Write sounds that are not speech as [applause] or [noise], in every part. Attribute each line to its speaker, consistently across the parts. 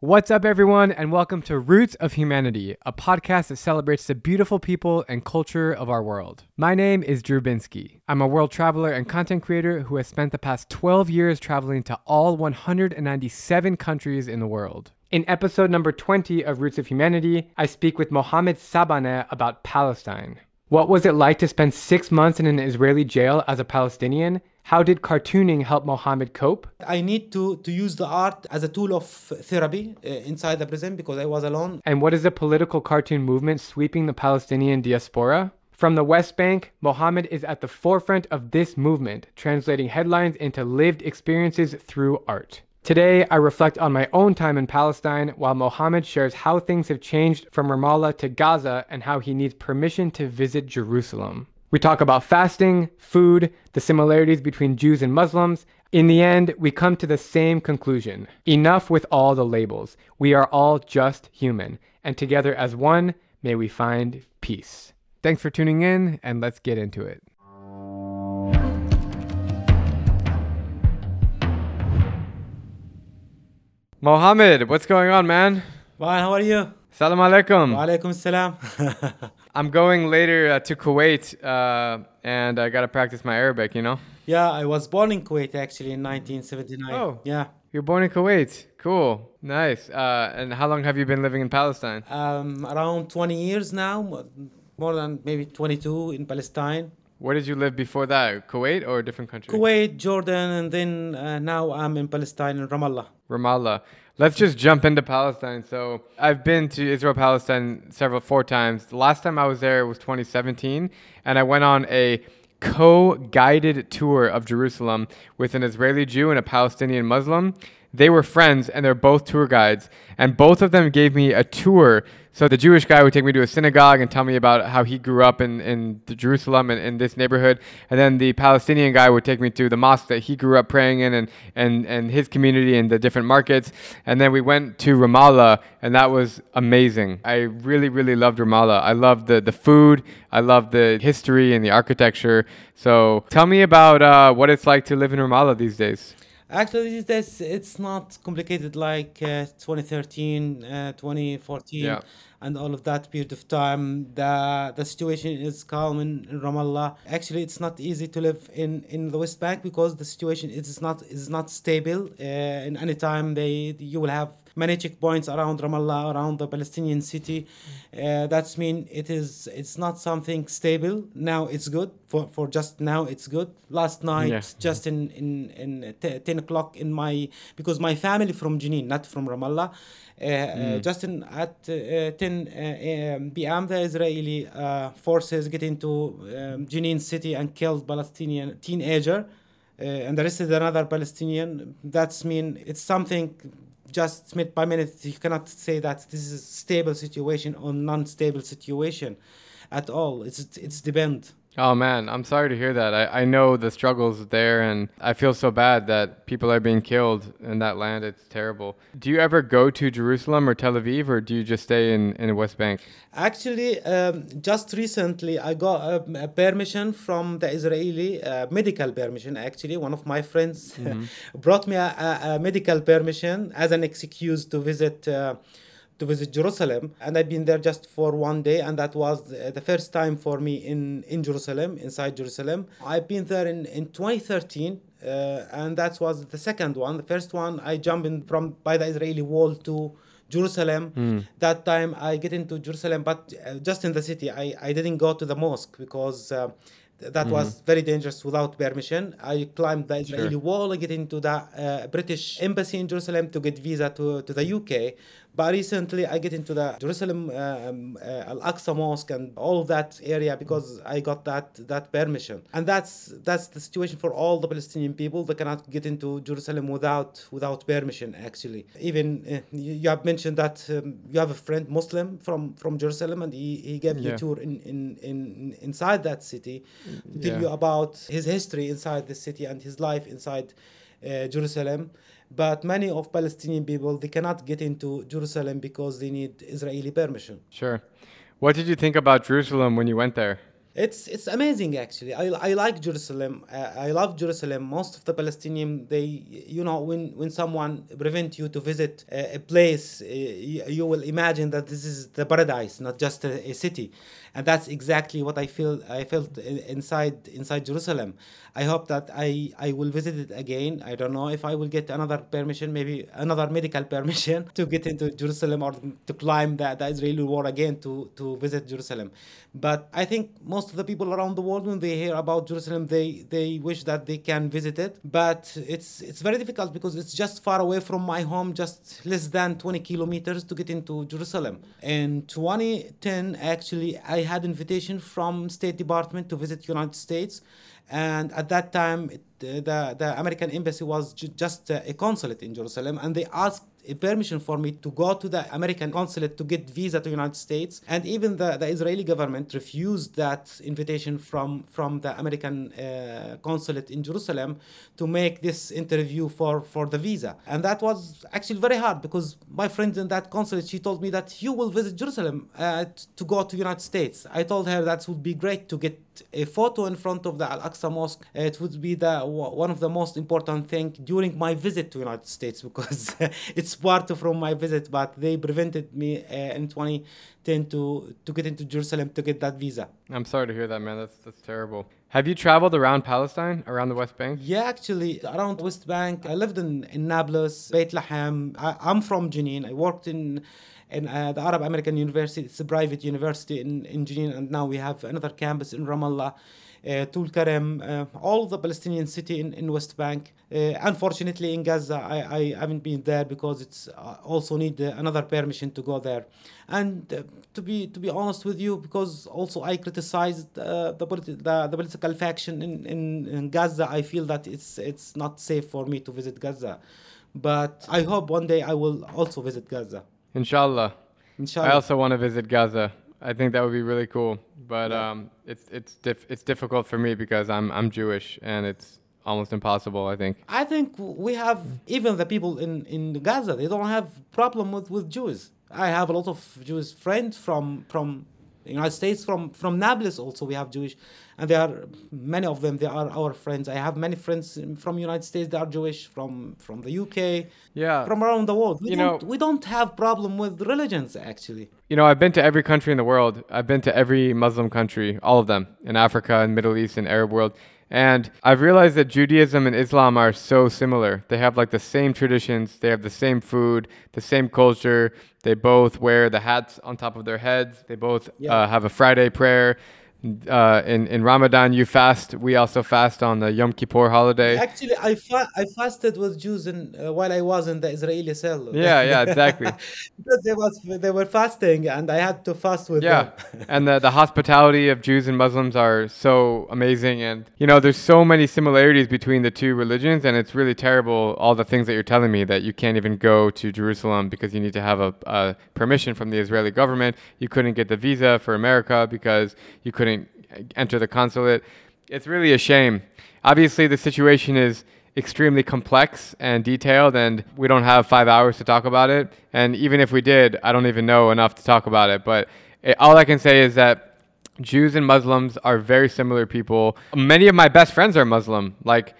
Speaker 1: What's up, everyone, and welcome to Roots of Humanity, a podcast that celebrates the beautiful people and culture of our world. My name is Drew Binsky. I'm a world traveler and content creator who has spent the past 12 years traveling to all 197 countries in the world. In episode number 20 of Roots of Humanity, I speak with Mohammad Sabaaneh about Palestine. What was it like to spend six months in an Israeli jail as a Palestinian? How did cartooning help Mohammad cope?
Speaker 2: I need to, to use the art as a tool of therapy uh, inside the prison because I was alone.
Speaker 1: And what is the political cartoon movement sweeping the Palestinian diaspora? From the West Bank, Mohammad is at the forefront of this movement, translating headlines into lived experiences through art. Today, I reflect on my own time in Palestine while Mohammad shares how things have changed from Ramallah to Gaza and how he needs permission to visit Jerusalem. We talk about fasting, food, the similarities between Jews and Muslims. In the end, we come to the same conclusion. Enough with all the labels. We are all just human. And together as one, may we find peace. Thanks for tuning in, and let's get into it. Mohammad, what's going on, man?
Speaker 2: Well, how are you?
Speaker 1: Salam alaikum.
Speaker 2: Wa alaikum salam. [laughs]
Speaker 1: I'm going later uh, to Kuwait, uh, and I gotta practice my Arabic. You know.
Speaker 2: yeah, I was born in Kuwait actually in 1979.
Speaker 1: Oh.
Speaker 2: Yeah.
Speaker 1: You're born in Kuwait. Cool. Nice. Uh, and how long have you been living in Palestine?
Speaker 2: Um, around 20 years now, more than maybe 22 in Palestine.
Speaker 1: Where did you live before that? Kuwait or a different country?
Speaker 2: Kuwait, Jordan, and then uh, now I'm in Palestine in Ramallah.
Speaker 1: Ramallah. Let's just jump into Palestine. So I've been to Israel, Palestine several, four times. The last time I was there was 2017, and I went on a co-guided tour of Jerusalem with an Israeli Jew and a Palestinian Muslim. They were friends, and they're both tour guides, and both of them gave me a tour. So the Jewish guy would take me to a synagogue and tell me about how he grew up in, in Jerusalem and in this neighborhood. And then the Palestinian guy would take me to the mosque that he grew up praying in and, and, and his community and the different markets. And then we went to Ramallah, and that was amazing. I really, really loved Ramallah. I loved the, the food, I loved the history and the architecture. So tell me about uh, what it's like to live in Ramallah these days.
Speaker 2: Actually, this it's not complicated like uh, 2013, uh, 2014,
Speaker 1: Yeah.
Speaker 2: and all of that period of time. The the situation is calm in, in Ramallah. Actually, it's not easy to live in, in the West Bank because the situation is not is not stable. Uh, in any time, they you will have many checkpoints around Ramallah, around the Palestinian city. Uh, that's mean it is it's not something stable. Now it's good for, for just now it's good. Last night
Speaker 1: Yeah.
Speaker 2: just in in in t- 10 o'clock in my because my family from Jenin, not from Ramallah. Uh, uh, just in at uh, 10 uh, um, p.m. the Israeli uh, forces get into um, Jenin city and killed Palestinian teenager. Uh, and arrested another Palestinian. That's mean it's something just minute by minute. You cannot say that this is a stable situation or non-stable situation at all. It's it's depend.
Speaker 1: Oh man, I'm sorry to hear that. I, I know the struggles there, and I feel so bad that people are being killed in that land. It's terrible. Do you ever go to Jerusalem or Tel Aviv, or do you just stay in, in the West Bank?
Speaker 2: Actually, um, just recently I got a, a permission from the Israeli uh, medical permission. Actually, one of my friends [laughs] brought me a, a, a medical permission as an excuse to visit. Uh, to visit Jerusalem, and I've been there just for one day, and that was the first time for me in, in Jerusalem, inside Jerusalem. I've been there in, in 2013, uh, and that was the second one. The first one, I jumped in from by the Israeli wall to Jerusalem. That time I get into Jerusalem, but uh, just in the city. I, I didn't go to the mosque because uh, th- that was very dangerous without permission. I climbed the Israeli wall, I get into the uh, British embassy in Jerusalem to get visa to, to the UK. But recently I get into the Jerusalem um, uh, Al Aqsa Mosque and all of that area because I got that that permission. And that's that's the situation for all the Palestinian people. They cannot get into Jerusalem without without permission. Actually, even uh, you, you have mentioned that um, you have a friend Muslim from from Jerusalem, and he, he gave you
Speaker 1: Yeah.
Speaker 2: a tour in, in, in inside that city, tell
Speaker 1: Yeah.
Speaker 2: you about his history inside the city and his life inside uh, Jerusalem. But many of Palestinian people they cannot get into Jerusalem because they need Israeli permission.
Speaker 1: Sure. What did you think about Jerusalem when you went there?
Speaker 2: It's it's amazing actually. I, I like Jerusalem. Uh, I love Jerusalem. Most of the Palestinian they you know when when someone prevent you to visit a, a place, uh, you, you, will imagine that this is the paradise, not just a, a, city, and that's exactly what I feel. I felt inside inside Jerusalem. I hope that I I will visit it again. I don't know if I will get another permission, maybe another medical [laughs] permission to get into Jerusalem or to climb the, the Israeli wall again to to visit Jerusalem. But I think most of the people around the world when they hear about Jerusalem they they wish that they can visit it but it's it's very difficult because it's just far away from my home just less than 20 kilometers to get into Jerusalem in 2010 actually I had invitation from State Department to visit United States. And at that time it, the the American embassy was ju- just a consulate in Jerusalem and they asked a permission for me to go to the American consulate to get visa to United States. And even the, the Israeli government refused that invitation from, from the American uh, consulate in Jerusalem to make this interview for, for the visa. And that was actually very hard because my friend in that consulate, she told me that you will visit Jerusalem uh, to go to United States. I told her that would be great to get a photo in front of the Al-Aqsa Mosque. It would be the one of the most important thing during my visit to United States [laughs] because it's part of from my visit, but they prevented me uh, in 2010 to to get into Jerusalem to get that visa.
Speaker 1: I'm sorry to hear that, man. That's that's terrible. Have you traveled around Palestine, around the West Bank?
Speaker 2: Yeah, actually, around West Bank. I lived in in Nablus, Bethlehem. I, I'm from Jenin. I worked in in uh, the Arab American University. It's a private university in, in Jenin, and now we have another campus in Ramallah. Uh, Tulkarem, uh, all the Palestinian city in, in West Bank. Uh, unfortunately, in Gaza, I, I haven't been there because it's uh, also need uh, another permission to go there. And uh, to be to be honest with you, because also I criticized the, politi- the, the political faction in, in, in Gaza, I feel that it's it's not safe for me to visit Gaza. But I hope one day I will also visit Gaza.
Speaker 1: Inshallah. Inshallah. I also want to visit Gaza. I think that would be really cool. But yeah. um, it's it's diff- it's difficult for me because I'm I'm Jewish and it's almost impossible. I think.
Speaker 2: I think we have even the people in in Gaza. They don't have problem with with Jews. I have a lot of Jewish friends from from United States, from from Nablus also we have Jewish, and there are many of them. They are our friends. I have many friends from United States They are Jewish, from from the UK,
Speaker 1: yeah,
Speaker 2: from around the world. We you don't, know, we don't have problem with religions actually.
Speaker 1: You know, I've been to every country in the world. I've been to every Muslim country, all of them in Africa and Middle East and Arab world. And I've realized that Judaism and Islam are so similar. They have like the same traditions, they have the same food, the same culture. They both wear the hats on top of their heads. They both yeah. uh, have a Friday prayer uh, in in Ramadan you fast. We also fast on the Yom Kippur holiday.
Speaker 2: Actually, I fa- I fasted with Jews in, uh, while I was in the Israeli cell.
Speaker 1: Yeah, yeah, exactly. [laughs]
Speaker 2: because they was they were fasting, and I had to fast with
Speaker 1: yeah. them. [laughs] and the the hospitality of Jews and Muslims are so amazing, and you know, there's so many similarities between the two religions, and it's really terrible all the things that you're telling me that you can't even go to Jerusalem because you need to have a, a permission from the Israeli government. You couldn't get the visa for America because you couldn't enter the consulate. It's really a shame. Obviously, the situation is extremely complex and detailed, and we don't have five hours to talk about it. And even if we did, I don't even know enough to talk about it. But it, all I can say is that Jews and Muslims are very similar people. Many of my best friends are Muslim. Like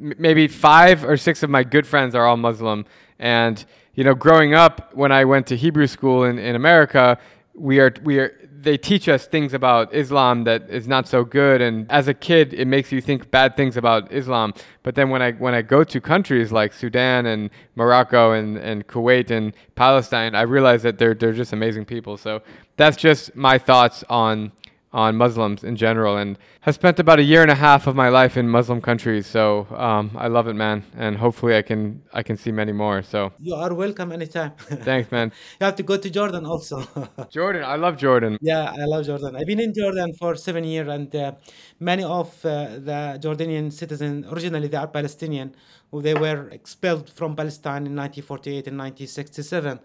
Speaker 1: maybe five or six of my good friends are all Muslim. And you know, growing up when I went to Hebrew school in, in America, we are we are they teach us things about Islam that is not so good. And as a kid it makes you think bad things about Islam. But then when I when I go to countries like Sudan and Morocco and, and Kuwait and Palestine I realize that they're they're just amazing people. So that's just my thoughts on on Muslims in general, and have spent about a year and a half of my life in Muslim countries. So um, I love it, man, and hopefully I can I can see many more. So
Speaker 2: you are welcome anytime. [laughs]
Speaker 1: Thanks, man.
Speaker 2: you have to go to Jordan also. [laughs]
Speaker 1: Jordan, I love Jordan.
Speaker 2: Yeah, I love Jordan. I've been in Jordan for seven years, and uh, many of uh, the Jordanian citizens originally they are Palestinian, who they were expelled from Palestine in 1948 and 1967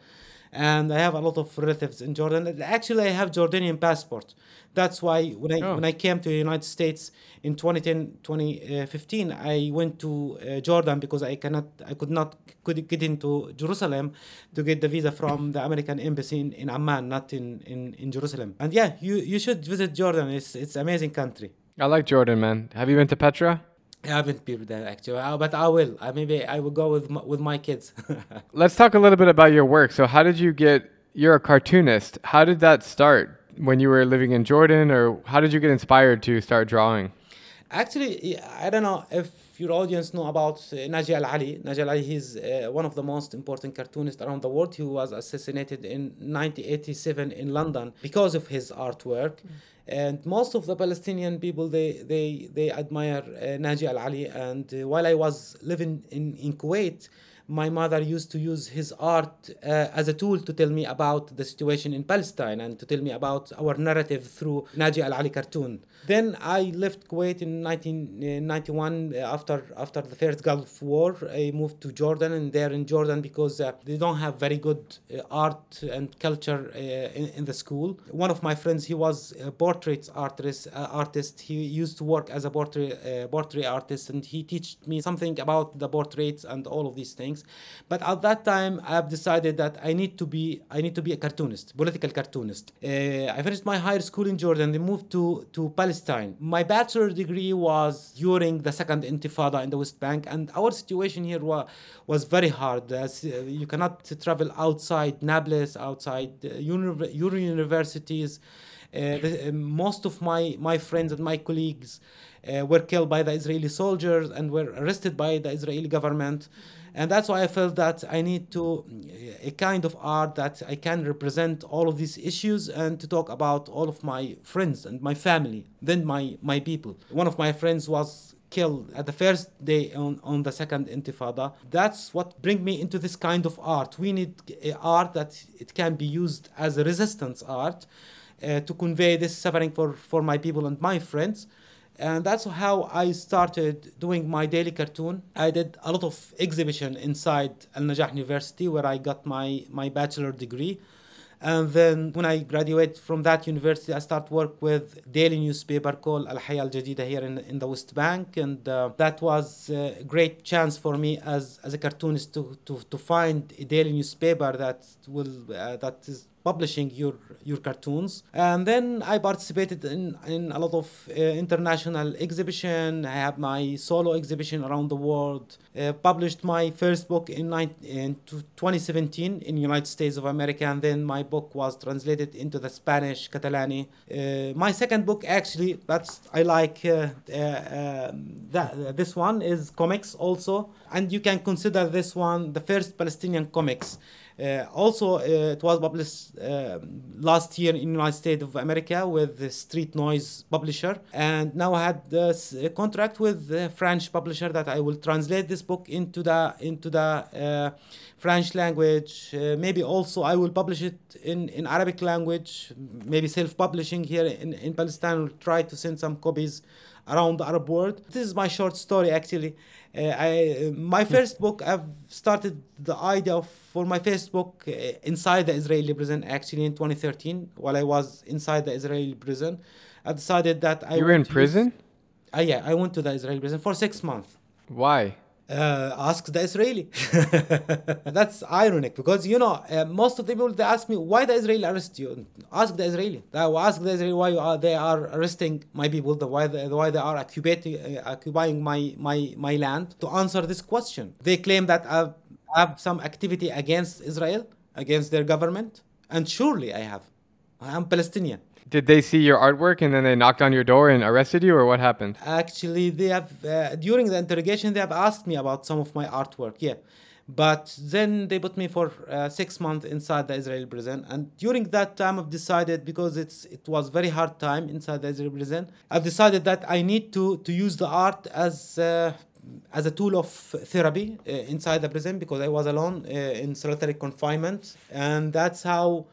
Speaker 2: and I have a lot of relatives in Jordan. Actually, I have Jordanian passport. That's why when I
Speaker 1: Oh.
Speaker 2: when I came to the United States in 2010 2015, I went to uh, Jordan because I cannot I could not could get into Jerusalem to get the visa from the American embassy in, in Amman, not in, in, in Jerusalem. And yeah, you you should visit Jordan. It's it's amazing country.
Speaker 1: I like Jordan, man. Have you been to Petra?
Speaker 2: I haven't been there actually, uh, but I will. Uh, maybe I will go with my, with my kids. [laughs]
Speaker 1: Let's talk a little bit about your work. So, how did you get? You're a cartoonist. How did that start? When you were living in Jordan, or how did you get inspired to start drawing?
Speaker 2: Actually, I don't know if your audience know about uh, Naji Al Ali. Naji Al Ali, is uh, one of the most important cartoonists around the world. He was assassinated in 1987 in London because of his artwork. And most of the Palestinian people they they they admire uh, Naji Al Ali. And uh, while I was living in in Kuwait, my mother used to use his art uh, as a tool to tell me about the situation in Palestine and to tell me about our narrative through Naji Al Ali cartoon. Then I left Kuwait in 1991 uh, after after the first Gulf War. I moved to Jordan, and there in Jordan because uh, they don't have very good uh, art and culture uh, in, in the school. One of my friends, he was a portrait artist. Uh, artist. He used to work as a portrait uh, portrait artist, and he taught me something about the portraits and all of these things. But at that time, I've decided that I need to be I need to be a cartoonist, political cartoonist. Uh, I finished my high school in Jordan, then moved to to Palestine. My bachelor degree was during the second Intifada in the West Bank, and our situation here wa- was very hard. As, uh, you cannot travel outside Nablus, outside uh, uni- universities. Uh, the, uh, most of my, my friends and my colleagues uh, were killed by the Israeli soldiers and were arrested by the Israeli government. And that's why I felt that I need to a kind of art that I can represent all of these issues and to talk about all of my friends and my family, then my my people. One of my friends was killed at the first day on, on the second intifada that's what bring me into this kind of art we need art that it can be used as a resistance art to convey this suffering for, for my people and my friends and that's how I started doing my daily cartoon. I did a lot of exhibition inside Al Najah University where I got my, my bachelor degree. And then when I graduated from that university, I start work with daily newspaper called Al Hayat Al Jadida here in, in the West Bank. And uh, that was a great chance for me as, as a cartoonist to, to, to find a daily newspaper that will uh, that is publishing your your cartoons. And then i participated in in a lot of uh, international exhibition. I had my solo exhibition around the world. Uh, published my first book in, in 2017 in united states of america. And then my book was translated into the spanish catalani. Uh, my second book actually that's i like um, that this one is comics also. And you can consider this one the first palestinian comics also, uh, it was published uh, last year in the United States of America with the Street Noise publisher, and now I had this uh, contract with the French publisher that I will translate this book into the into the uh, French language. Uh, maybe also I will publish it in, in Arabic language. Maybe self-publishing here in in Palestine. Will try to send some copies around the Arab world. This is my short story actually. Uh, I my first book I've started the idea of for my first book uh, inside the Israeli prison actually in 2013 while I was inside the Israeli prison. I decided that I
Speaker 1: You were in
Speaker 2: want to
Speaker 1: prison?
Speaker 2: Uh, yeah, I went to the Israeli prison for six months.
Speaker 1: Why?
Speaker 2: Uh, ask the Israeli. [laughs] That's ironic because you know uh, most of the people they ask me why the Israeli arrest you. Ask the Israeli. They ask the Israeli why are, they are arresting my people. The why the, why they are occupying uh, occupying my my my land. To answer this question, they claim that I have some activity against Israel, against their government, and surely I have. I am Palestinian.
Speaker 1: Did they see your artwork and then they knocked on your door and arrested you, or what happened?
Speaker 2: Actually, they have uh, during the interrogation they have asked me about some of my artwork. Yeah, but then they put me for uh, six months inside the Israeli prison, and during that time, I've decided because it's it was very hard time inside the Israeli prison. I've decided that I need to to use the art as. Uh, as a tool of therapy uh, inside the prison because I was alone uh, in solitary confinement, and that's how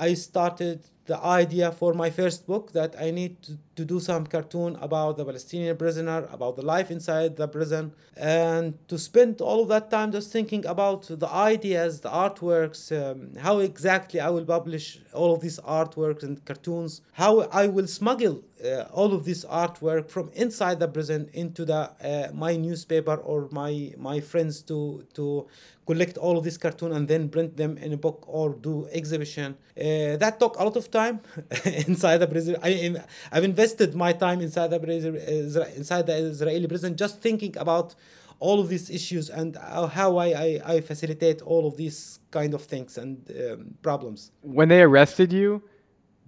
Speaker 2: I started the idea for my first book that I need to, to do some cartoon about the Palestinian prisoner, about the life inside the prison, and to spend all of that time just thinking about the ideas, the artworks, um, how exactly I will publish all of these artworks and cartoons, how I will smuggle uh, all of this artwork from inside the prison into the uh, my newspaper or my my friends to to collect all of this cartoon and then print them in a book or do exhibition. Uh, that took a lot of time [laughs] inside the prison. I, I've invested my time inside the prison, inside the Israeli prison, just thinking about all of these issues and how I, I, I facilitate all of these kind of things and um, problems.
Speaker 1: When they arrested you,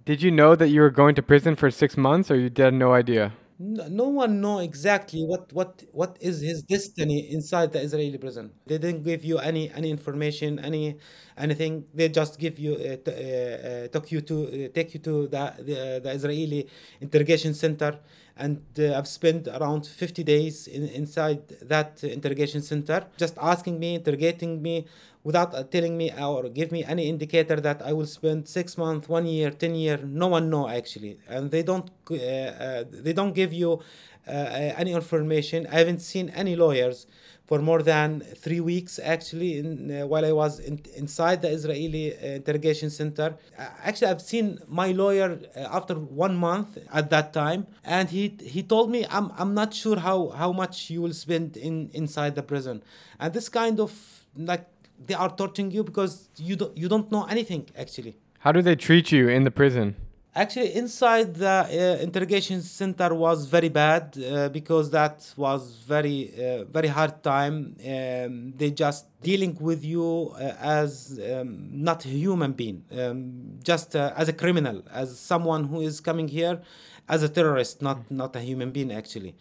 Speaker 1: did you know that you were going to prison for six months, or you had no idea?
Speaker 2: No, no one know exactly what, what what is his destiny inside the Israeli prison. They didn't give you any any information, any anything. They just give you uh, t- uh, uh, took you to uh, take you to the the, the Israeli interrogation center, and uh, I've spent around 50 days in, inside that interrogation center, just asking me, interrogating me, without uh, telling me or give me any indicator that I will spend six months, one year, ten year. No one know actually, and they don't uh, uh, they don't give you uh, uh, any information. I haven't seen any lawyers for more than three weeks actually in, uh, while I was in, inside the Israeli interrogation center. actually, I've seen my lawyer after one month at that time, and he he told me I'm I'm not sure how how much you will spend in inside the prison, and this kind of like they are torturing you because you don't you don't know anything actually.
Speaker 1: How do they treat you in the prison?
Speaker 2: Actually, inside the uh, interrogation center was very bad uh, because that was very uh, very hard time. Um, they just dealing with you uh, as um, not a human being, um, just uh, as a criminal, as someone who is coming here as a terrorist, not not a human being actually.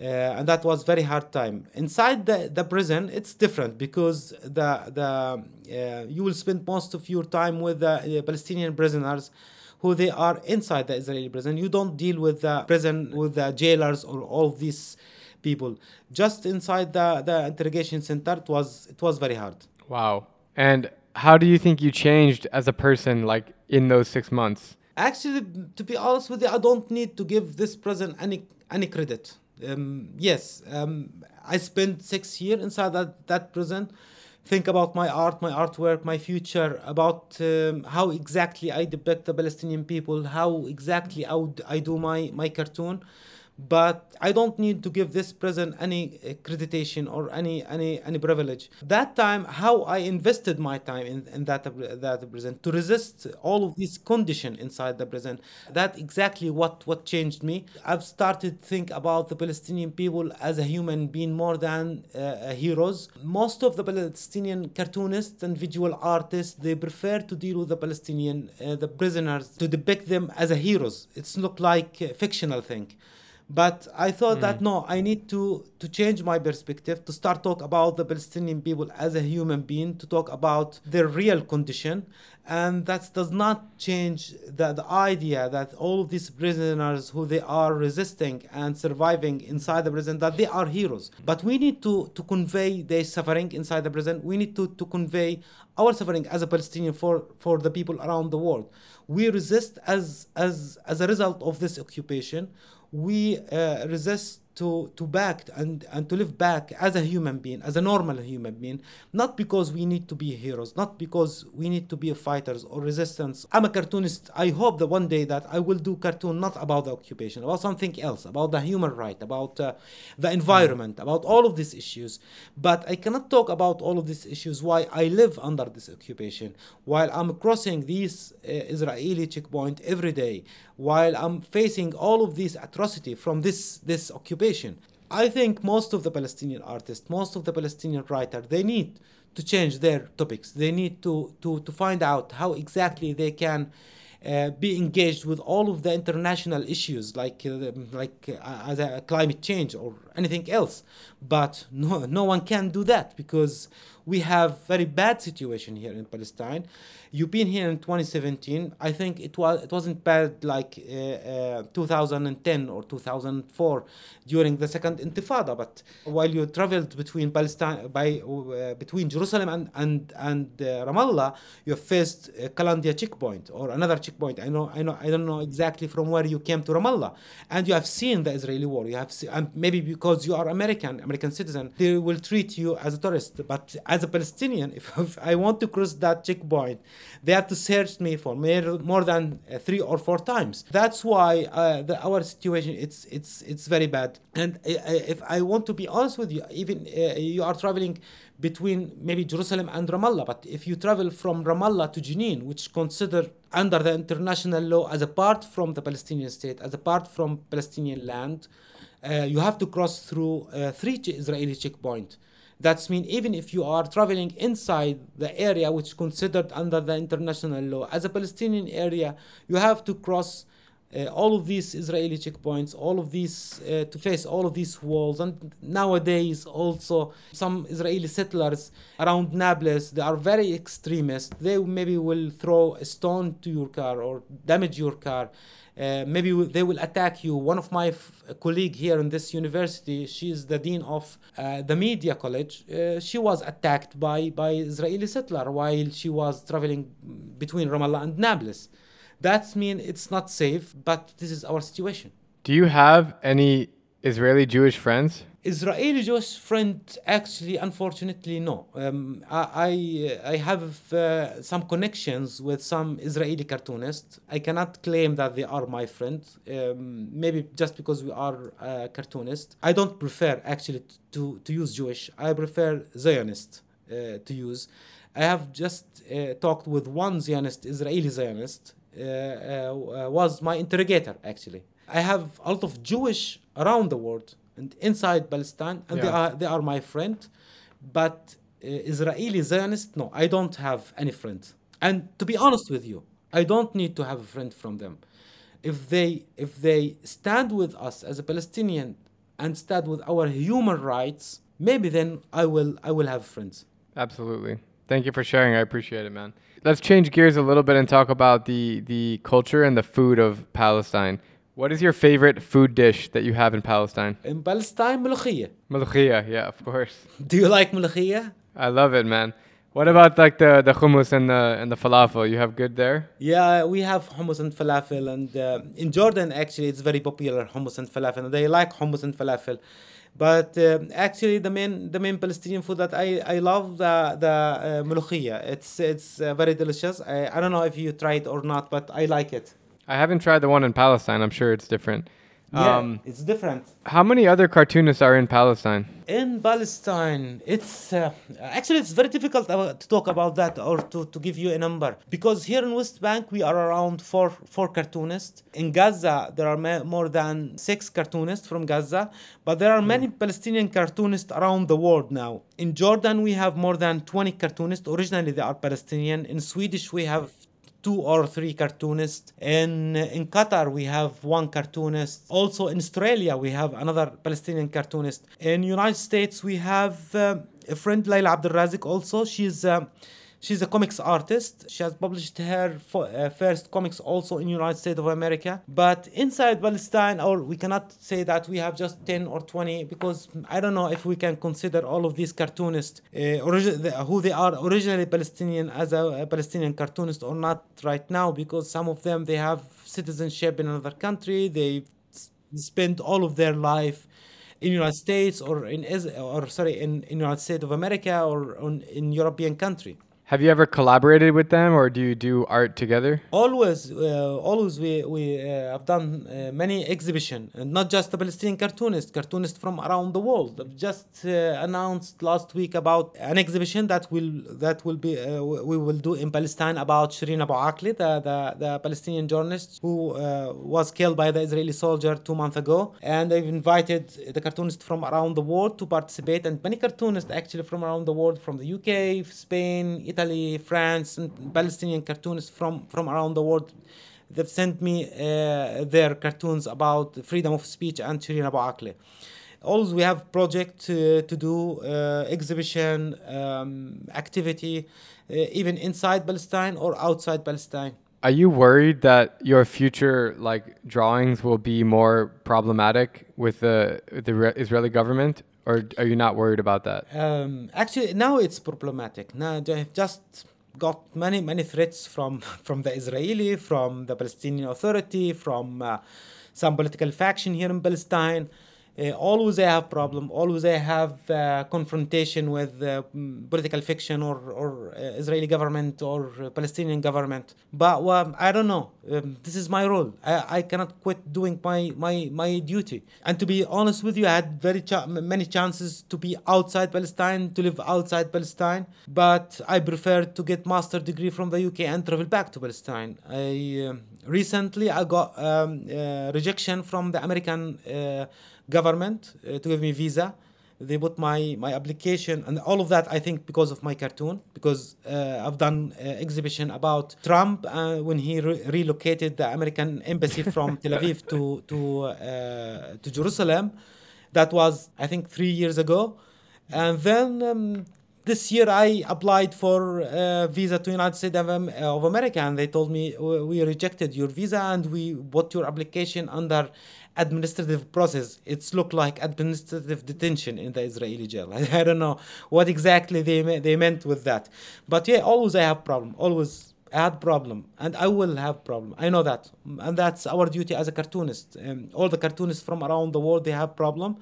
Speaker 2: Uh, and that was very hard time. Inside the, the prison it's different because the the uh, you will spend most of your time with the uh, palestinian prisoners who they are inside the israeli prison. You don't deal with the prison with the jailers or all these people. Just inside the, the interrogation center it was it was very hard.
Speaker 1: Wow. And how do you think you changed as a person like in those six months?
Speaker 2: Actually to be honest with you i don't need to give this prison any any credit um, yes, um, I spent six years inside that, that prison. Think about my art, my artwork, my future, about um, how exactly I depict the Palestinian people, how exactly I, would, I do my, my cartoon but I don't need to give this prison any accreditation or any any any privilege. That time, how I invested my time in, in that that prison to resist all of these condition inside the prison. That exactly what what changed me. I've started think about the Palestinian people as a human being more than uh, heroes. Most of the Palestinian cartoonists and visual artists they prefer to deal with the Palestinian uh, the prisoners to depict them as a heroes. It's not like a fictional thing but I thought mm. that hmm. no, I need to to change my perspective to start talk about the Palestinian people as a human being, to talk about their real condition, and that does not change the, the idea that all of these prisoners who they are resisting and surviving inside the prison that they are heroes. But we need to to convey their suffering inside the prison. We need to to convey our suffering as a Palestinian for for the people around the world. We resist as as as a result of this occupation we uh, resist to to back and and to live back as a human being as a normal human being not because we need to be heroes not because we need to be fighters or resistance. I'm a cartoonist. I hope that one day that i will do cartoon not about the occupation about something else about the human right about uh, the environment about all of these issues. But i cannot talk about all of these issues while i live under this occupation while i'm crossing these uh, israeli checkpoint every day while i'm facing all of these atrocity from this this occupation occupation. I think most of the Palestinian artists, most of the Palestinian writers, they need to change their topics. They need to, to, to find out how exactly they can uh, be engaged with all of the international issues like uh, like uh, climate change or anything else. But no, no one can do that because we have very bad situation here in Palestine. You've been here in 2017. I think it was it wasn't bad like uh, uh, 2010 or 2004 during the second Intifada. But while you traveled between Palestine by uh, between Jerusalem and and and uh, Ramallah, you faced Kalandia checkpoint or another checkpoint. I know I know I don't know exactly from where you came to Ramallah, and you have seen the Israeli war. You have seen, maybe because you are American American citizen, they will treat you as a tourist. But as a Palestinian, [laughs] if, if I want to cross that checkpoint, they have to search me for more, than uh, three or four times. That's why uh, the, our situation it's it's it's very bad. And uh, if I want to be honest with you, even uh, you are traveling between maybe Jerusalem and Ramallah, but if you travel from Ramallah to Jenin, which considered under the international law as a part from the Palestinian state, as a part from Palestinian land, uh, you have to cross through uh, three Israeli checkpoints. That means even if you are traveling inside the area which is considered under the international law as a Palestinian area, you have to cross uh, all of these Israeli checkpoints, all of these uh, to face all of these walls, and nowadays also some Israeli settlers around Nablus they are very extremist. They maybe will throw a stone to your car or damage your car. Uh, maybe they will attack you. One of my f- colleague here in this university, she is the dean of uh, the media college. Uh, she was attacked by by Israeli settler while she was traveling between Ramallah and Nablus. That means it's not safe, but this is our situation.
Speaker 1: Do you have any Israeli Jewish friends?
Speaker 2: Israeli Jewish friend, actually, unfortunately, no. Um, I, I, have uh, some connections with some Israeli cartoonists. I cannot claim that they are my friend, Um, maybe just because we are uh, cartoonists. I don't prefer actually to, to use Jewish. I prefer Zionist uh, to use. I have just uh, talked with one Zionist, Israeli Zionist, uh, uh, was my interrogator actually. I have a lot of Jewish around the world inside Palestine, and they are they are my friend. But uh, Israeli Zionist, no, I don't have any friend. And to be honest with you, I don't need to have a friend from them. If they if they stand with us as a Palestinian and stand with our human rights, maybe then I will I will have friends.
Speaker 1: Absolutely. Thank you for sharing. I appreciate it, man. Let's change gears a little bit and talk about the the culture and the food of Palestine. What is your favorite food dish that you have in Palestine?
Speaker 2: In Palestine, ملوخية.
Speaker 1: Malokhia, yeah, of course. [laughs]
Speaker 2: Do you like ملوخية?
Speaker 1: I love it, man. What about like the the hummus and the and the falafel? You have good there?
Speaker 2: Yeah, we have hummus and falafel, and uh, in Jordan actually it's very popular hummus and falafel. And they like hummus and falafel, but uh, actually the main the main Palestinian food that I, I love the the uh, ملوخية. It's it's uh, very delicious. I, I don't know if you tried or not, but I like it.
Speaker 1: I haven't tried the one in Palestine. I'm sure it's different.
Speaker 2: Yeah,
Speaker 1: Um,
Speaker 2: it's different.
Speaker 1: how many other cartoonists are in Palestine?
Speaker 2: In Palestine, it's uh, actually it's very difficult to talk about that or to, to give you a number because here in West Bank we are around four four cartoonists. In Gaza there are ma- more than six cartoonists from Gaza, but there are many Palestinian cartoonists around the world now. In Jordan we have more than 20 cartoonists. Originally they are Palestinian. In Swedish we have two or three cartoonists. In in Qatar, we have one cartoonist. Also in Australia, we have another Palestinian cartoonist. In United States, we have uh, a friend Leila Abdelrazaq. Also, she's. Uh, She's a comics artist. She has published her uh, first comics also in United States of America. But inside Palestine, or we cannot say that we have just 10 or 20 because I don't know if we can consider all of these cartoonists uh, who they are originally Palestinian as a, a Palestinian cartoonist or not right now because some of them they have citizenship in another country. They spend all of their life in United States or in or sorry in, in United States of America or on, in European country.
Speaker 1: Have you ever collaborated with them or do you do art together?
Speaker 2: Always, uh, always we we uh, have done uh, many exhibition, and not just the Palestinian cartoonists, cartoonists from around the world. I've just uh, announced last week about an exhibition that will that will be uh, we will do in Palestine about Shireen Abu Akleh, the, the the Palestinian journalist who uh, was killed by the Israeli soldier two months ago, and they've invited the cartoonists from around the world to participate, and many cartoonists actually from around the world, from the UK, Spain, Italy, France, and Palestinian cartoonists from, from around the world. They've sent me uh, their cartoons about freedom of speech and Shireen Abu Akleh. always we have project uh, to do uh, exhibition um, activity uh, even inside palestine or outside palestine
Speaker 1: are you worried that your future like drawings will be more problematic with the the israeli government or are you not worried about that?
Speaker 2: Um, actually now it's problematic. Now i've just got many many threats from [laughs] from the israeli from the palestinian authority from uh, some political faction here in palestine uh, always they have problem. Always they have uh, confrontation with uh, political fiction or, or uh, israeli government or uh, palestinian government. But well, i don't know. Um, this is my role. I, I cannot quit doing my, my, my duty. And to be honest with you i had very many chances to be outside palestine to live outside palestine. But i prefer to get master degree from the uk and travel back to palestine. I um, recently i got um, uh, rejection from the american government uh, to give me visa. They put my my application and all of that i think because of my cartoon because uh, i've done uh, exhibition about trump uh, when he re- relocated the american embassy [laughs] from tel aviv to to uh, to jerusalem. That was i think 3 years ago. And then um, this year I applied for a visa to United States of, America and they told me we rejected your visa and we put your application under administrative process. It's looked like administrative detention in the Israeli jail. [laughs] I don't know what exactly they they meant with that, but yeah, always I have problem. Always I had problem, and I will have problem. I know that, and that's our duty as a cartoonist. Um, all the cartoonists from around the world they have problem,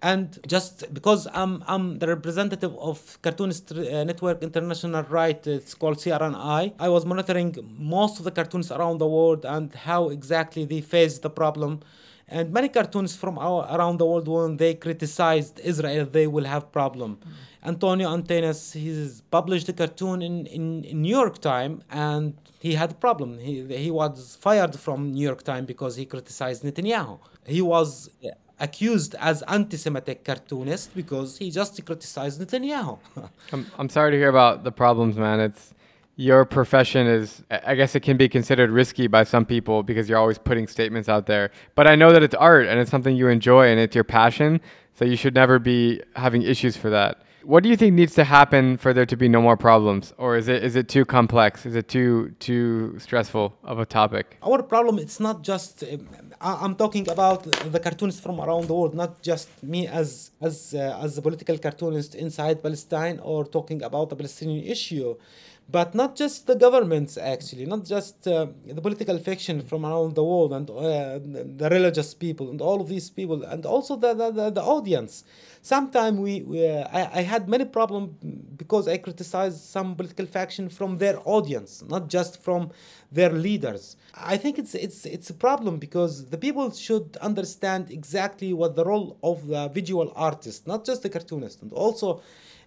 Speaker 2: and just because I'm I'm the representative of Cartoonist uh, Network International Right, it's called CRNI. I was monitoring most of the cartoons around the world and how exactly they face the problem and many cartoons from our, around the world when they criticized Israel, they will have problem. Mm. Antonio Antunes, he's published a cartoon in, in, in, New York Time and he had a problem. He, he was fired from New York Time because he criticized Netanyahu. He was accused as anti-Semitic cartoonist because he just criticized Netanyahu. [laughs]
Speaker 1: I'm, I'm sorry to hear about the problems, man. It's your profession is i guess it can be considered risky by some people because you're always putting statements out there. But i know that it's art and it's something you enjoy and it's your passion so you should never be having issues for that. What do you think needs to happen for there to be no more problems? Or is it is it too complex? Is it too too stressful of a topic?
Speaker 2: Our problem it's not just um, i'm talking about the cartoonists from around the world not just me as as uh, as a political cartoonist inside palestine or talking about the palestinian issue but not just the governments actually. Not just uh, the political faction from around the world and uh, the religious people and all of these people and also the, the, the audience. Sometimes we, we uh, I, I had many problems because i criticized some political faction from their audience not just from their leaders. I think it's it's it's a problem because the people should understand exactly what the role of the visual artist not just the cartoonist and also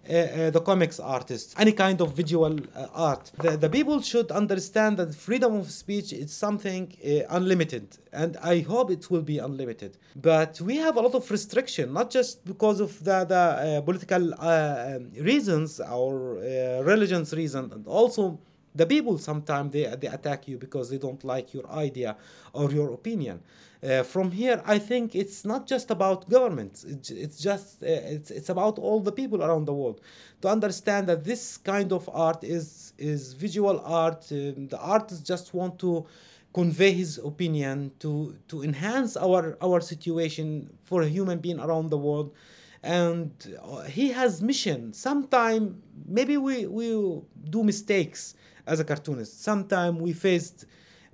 Speaker 2: Uh, uh, the comics artists, any kind of visual uh, art. The, the people should understand that freedom of speech is something uh, unlimited, and I hope it will be unlimited. But we have a lot of restriction, not just because of the, the political um, reasons or religions reason, and also the people sometimes they, they attack you because they don't like your idea or your opinion. Uh, from here i think it's not just about governments. It's, it's just uh, it's, it's about all the people around the world to understand that this kind of art is is visual art. Um, the artists just want to convey his opinion to to enhance our our situation for a human being around the world. And uh, he has mission. Sometime maybe we we do mistakes as a cartoonist. Sometimes we faced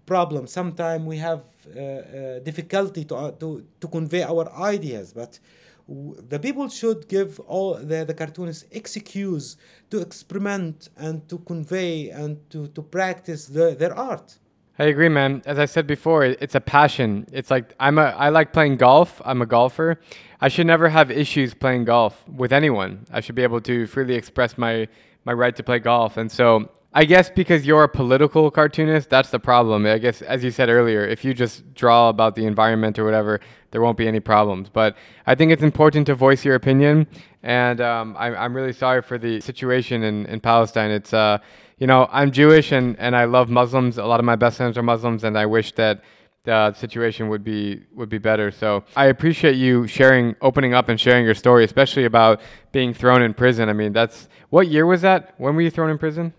Speaker 2: problems. Sometimes we have uh, uh, difficulty to, uh, to, to convey our ideas. But the people should give all the, the cartoonists excuse to experiment and to convey and to, to practice the, their art.
Speaker 1: I agree, man. As I said before, it's a passion. It's like I'm a I like playing golf. I'm a golfer. I should never have issues playing golf with anyone. I should be able to freely express my my right to play golf. And so I guess because you're a political cartoonist, that's the problem. I guess, as you said earlier, if you just draw about the environment or whatever, there won't be any problems. But I think it's important to voice your opinion. And um, I, I'm really sorry for the situation in, in Palestine. It's, uh, you know, I'm Jewish and, and I love Muslims. A lot of my best friends are Muslims, and I wish that the situation would be would be better. So I appreciate you sharing, opening up, and sharing your story, especially about being thrown in prison. I mean, that's what year was that? When were you thrown in prison?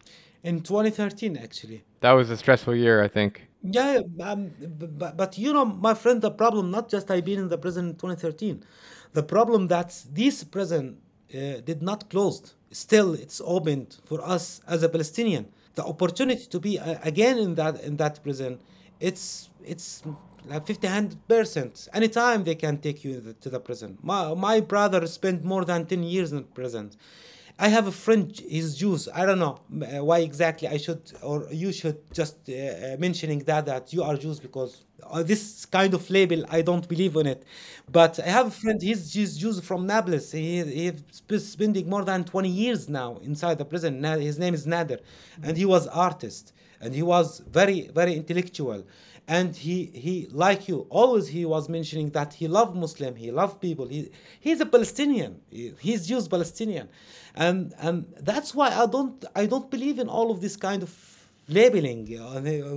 Speaker 2: In 2013, actually.
Speaker 1: That was a stressful year, I think.
Speaker 2: Yeah, um, but, but you know, my friend, the problem not just I been in the prison in 2013, the problem that this prison uh, did not closed. Still, it's opened for us as a Palestinian. The opportunity to be uh, again in that in that prison, it's it's like 50 100 percent anytime they can take you to the prison my, my brother spent more than 10 years in prison I have a friend, he's Jews. I don't know uh, why exactly I should or you should just uh, uh, mentioning that that you are Jews because uh, this kind of label I don't believe in it. But I have a friend, he's, he's Jews from Nablus. He he's spending more than 20 years now inside the prison. His name is Nader, and he was artist and he was very very intellectual. And he he like you always he was mentioning that he loved muslim he loved people. He he's a palestinian. He, he's jewish palestinian. And and that's why i don't i don't believe in all of this kind of labeling.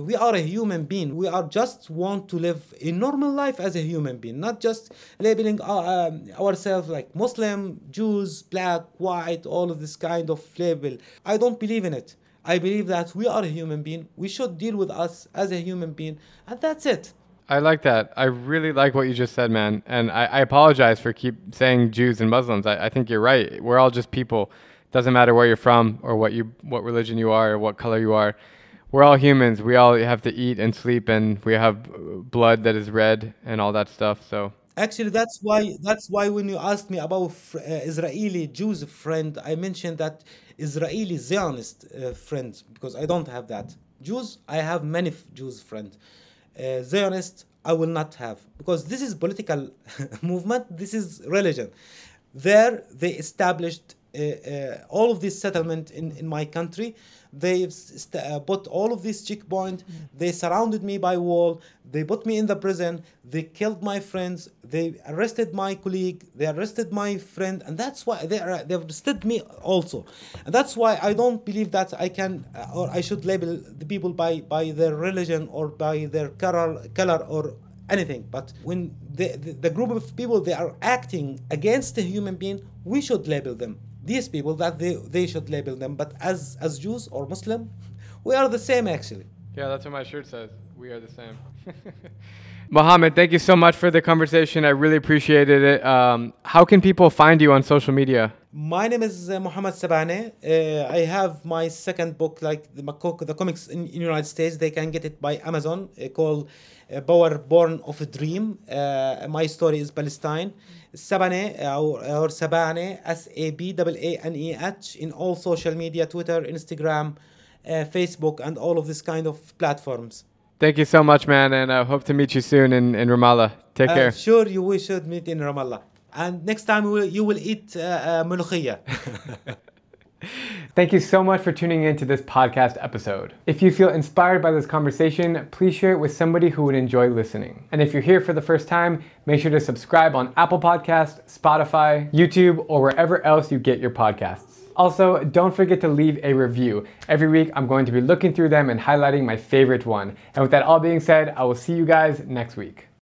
Speaker 2: We are a human being. We are just want to live a normal life as a human being not just labeling uh, um, ourselves like muslim jews black white all of this kind of label. I don't believe in it I believe that we are a human being. We should deal with us as a human being, and that's it.
Speaker 1: I like that. I really like what you just said, man. And I, I apologize for keep saying Jews and Muslims. I, I think you're right. We're all just people. It Doesn't matter where you're from or what you what religion you are or what color you are. We're all humans. We all have to eat and sleep, and we have blood that is red and all that stuff. So
Speaker 2: Actually, that's why that's why when you asked me about uh, Israeli Jews friend, I mentioned that Israeli Zionist uh, friends because I don't have that. Jews, I have many Jews friends. Uh, Zionist, I will not have because this is political [laughs] movement. This is religion. There, they established uh, uh, all of this settlement in, in my country they uh, put all of these checkpoint. Mm. they surrounded me by wall. They put me in the prison. They killed my friends. They arrested my colleague. They arrested my friend. And that's why they are, they arrested me also. And that's why i don't believe that i can uh, or i should label the people by by their religion or by their color color or anything. But when the, the, the group of people they are acting against a human being we should label them these people that they, they should label them. But as as Jews or Muslim, we are the same actually.
Speaker 1: Yeah, that's what my shirt says. We are the same. [laughs] Mohammad, thank you so much for the conversation. I really appreciated it. Um, how can people find you on social media?
Speaker 2: My name is uh, Mohammad Sabaaneh. Uh, I have my second book, like the, the comics in, in United States. They can get it by Amazon, uh, called uh, Power Born of a Dream. Uh, my story is Palestine. Sabaaneh or, or Sabaaneh, S A B A A N E H, in all social media Twitter, Instagram, uh, Facebook, and all of this kind of platforms.
Speaker 1: Thank you so much, man, and I hope to meet you soon in, in Ramallah. Take uh, care.
Speaker 2: Sure, you we should meet in Ramallah. And next time you will, you will eat uh, uh, [laughs]
Speaker 1: Thank you so much for tuning in to this podcast episode. If you feel inspired by this conversation, please share it with somebody who would enjoy listening. And if you're here for the first time, make sure to subscribe on Apple Podcast, Spotify, YouTube, or wherever else you get your podcasts. Also, don't forget to leave a review. Every week, I'm going to be looking through them and highlighting my favorite one. And with that all being said, I will see you guys next week.